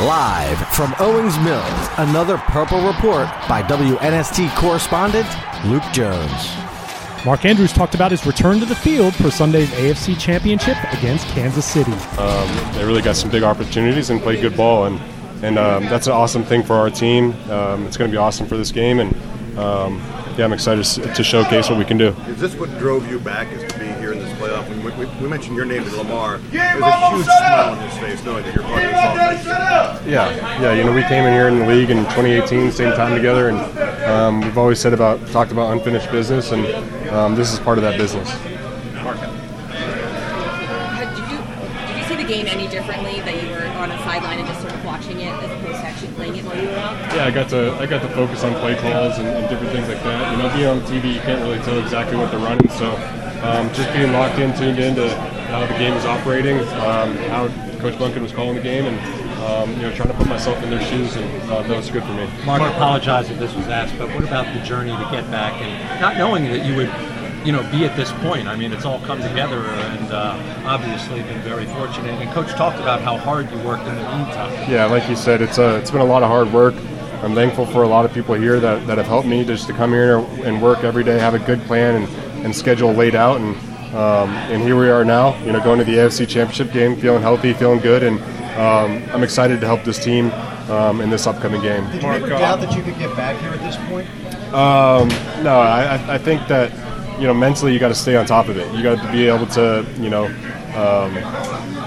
Live from Owings Mills, another Purple Report by WNST correspondent Luke Jones. Mark Andrews talked about his return to the field for Sunday's AFC Championship against Kansas City. Um, they really got some big opportunities and played good ball, and and um, that's an awesome thing for our team. Um, it's going to be awesome for this game, and um, yeah, I'm excited to showcase what we can do. Is this what drove you back? Is to be here in this playoff? When we, we, we mentioned your name to Lamar, there's a huge smile on his face knowing that you're part of this offense. Yeah, yeah. You know, we came in here in the league in 2018, same time together, and um, we've always said about talked about unfinished business, and um, this is part of that business. Did you, did you see the game any differently that you were on a sideline and just sort of watching it as opposed to actually playing it while you were out? Yeah, I got to I got to focus on play calls and, and different things like that. You know, being on TV, you can't really tell exactly what they're running, so um, just being locked in, tuned in to how the game is operating, um, how Coach Monken was calling the game, and um, you know, trying to put myself in their shoes, and uh, that was good for me. Mark, I apologize if this was asked, but what about the journey to get back and not knowing that you would, you know, be at this point? I mean, it's all come together, and uh, obviously been very fortunate. And Coach talked about how hard you worked in the meantime. Yeah, like you said, it's a, it's been a lot of hard work. I'm thankful for a lot of people here that, that have helped me just to come here and work every day, have a good plan and, and schedule laid out, and um, and here we are now. You know, going to the AFC Championship game, feeling healthy, feeling good, and um, I'm excited to help this team um, in this upcoming game. Did you ever doubt that you could get back here at this point? Um, no, I, I think that you know mentally you got to stay on top of it. You got to be able to you know um,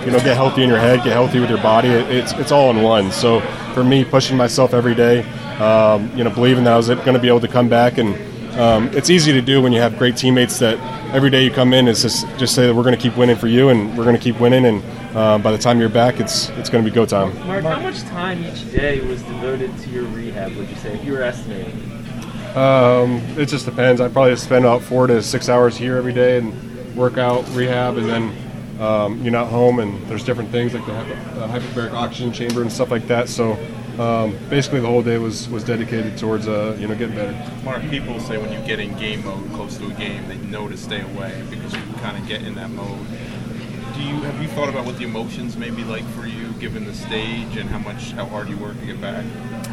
you know get healthy in your head, get healthy with your body. It, it's it's all in one. So for me, pushing myself every day, um, you know, believing that I was going to be able to come back and. Um, it's easy to do when you have great teammates that every day you come in is just, just say that we're going to keep winning for you and we're going to keep winning and uh, by the time you're back it's it's going to be go time. Mark, how much time each day was devoted to your rehab? Would you say if you were estimating? Um, it just depends. I probably spend about four to six hours here every day and work out, rehab, and then um, you're not home and there's different things like the, the hyperbaric oxygen chamber and stuff like that. So um, basically the whole day was, was dedicated towards uh, you know getting better. Mark, people say when you get in game mode close to a game, they know to stay away because you kind of get in that mode. Do you have you thought about what the emotions may be like for you, given the stage and how much how hard you work to get back?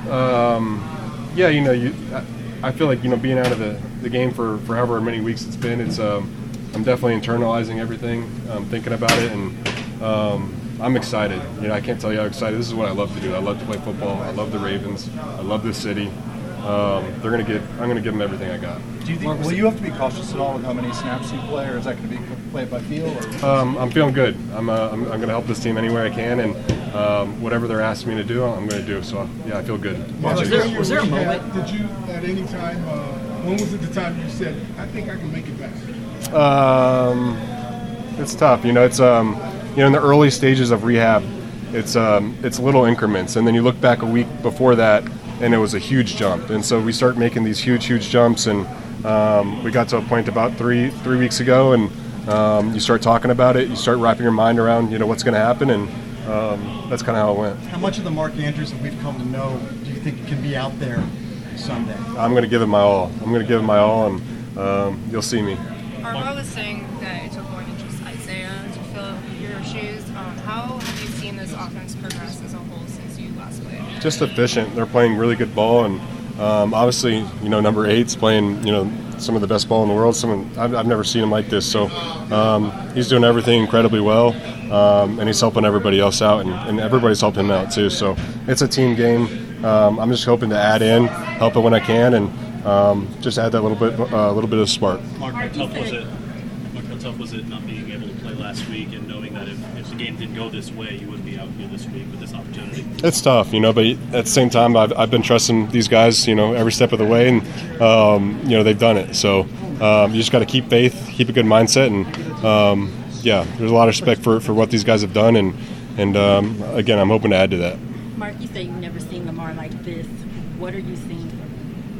Um, yeah, you know, you I, I feel like you know being out of the, the game for, for however many weeks it's been, it's um, I'm definitely internalizing everything, um, thinking about it, and um, I'm excited. You know, I can't tell you how excited. This is what I love to do. I love to play football. I love the Ravens. I love this city. Um, they're gonna get. I'm gonna give them everything I got. Do you think, will you have to be cautious at all with how many snaps you play, or is that going to be played by feel? Or? Um, I'm feeling good. I'm, uh, I'm, I'm gonna help this team any way I can, and um, whatever they're asking me to do, I'm gonna do. So yeah, I feel good. Was there, was there a moment? Did you at any time? Uh, when was it the time you said, "I think I can make it back"? Um, it's tough. You know, it's um, you know, in the early stages of rehab, it's um, it's little increments, and then you look back a week before that, and it was a huge jump. And so we start making these huge, huge jumps, and um, we got to a point about three three weeks ago, and um, you start talking about it. You start wrapping your mind around, you know, what's going to happen, and um, that's kind of how it went. How much of the Mark Andrews that we've come to know do you think can be out there Sunday? I'm going to give it my all. I'm going to give it my all, and um, you'll see me. Armar was saying that it took more than just Isaiah to fill your shoes. Um, how have you seen this offense progress as a whole since you last played? Just efficient. They're playing really good ball, and um, obviously, you know, number eight's playing, you know, some of the best ball in the world. Some I've, I've never seen him like this. So um, he's doing everything incredibly well, um, and he's helping everybody else out, and, and, everybody's helping him out too. So it's a team game. Um, I'm just hoping to add in, help it when I can, and um, just add that little bit, a uh, little bit of spark. Mark, how tough was it? Mark, how tough was it not being able to play last week and knowing that if, if the game didn't go this way, you wouldn't be out here this week with this opportunity? It's tough, you know, but at the same time, I've, I've been trusting these guys, you know, every step of the way, and um, you know they've done it. So um, you just got to keep faith, keep a good mindset, and um, yeah, there's a lot of respect for, for what these guys have done, and and um, again, I'm hoping to add to that. Mark, you say you've never seen Lamar like this. What are you seeing?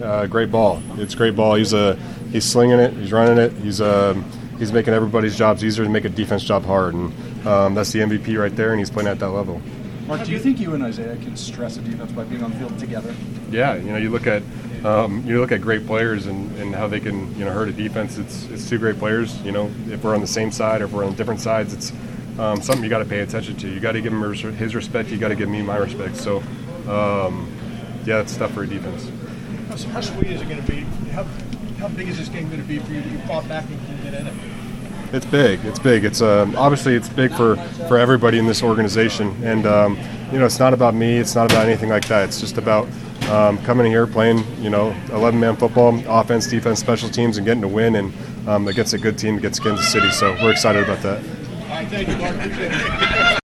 Uh, great ball. It's great ball. He's a he's slinging it. He's running it. He's um, he's making everybody's jobs easier to make a defense job hard, and um, that's the MVP right there. And he's playing at that level. Mark, do you think you and Isaiah can stress a defense by being on the field together? Yeah, you know, you look at um, you look at great players and, and how they can you know hurt a defense. It's it's two great players. You know, if we're on the same side or if we're on different sides, it's um, something you got to pay attention to. You got to give him his respect. You got to give me my respect. So, um, yeah, it's tough for a defense. How, how sweet is it going to be? How, how big is this game going to be for you that you fought back and get in it? It's big. It's big. It's uh, obviously it's big for, for everybody in this organization, and um, you know it's not about me. It's not about anything like that. It's just about um, coming here playing you know 11 man football, offense, defense, special teams, and getting to win and um, against a good team against Kansas City. So we're excited about that. All right, thank you, Mark.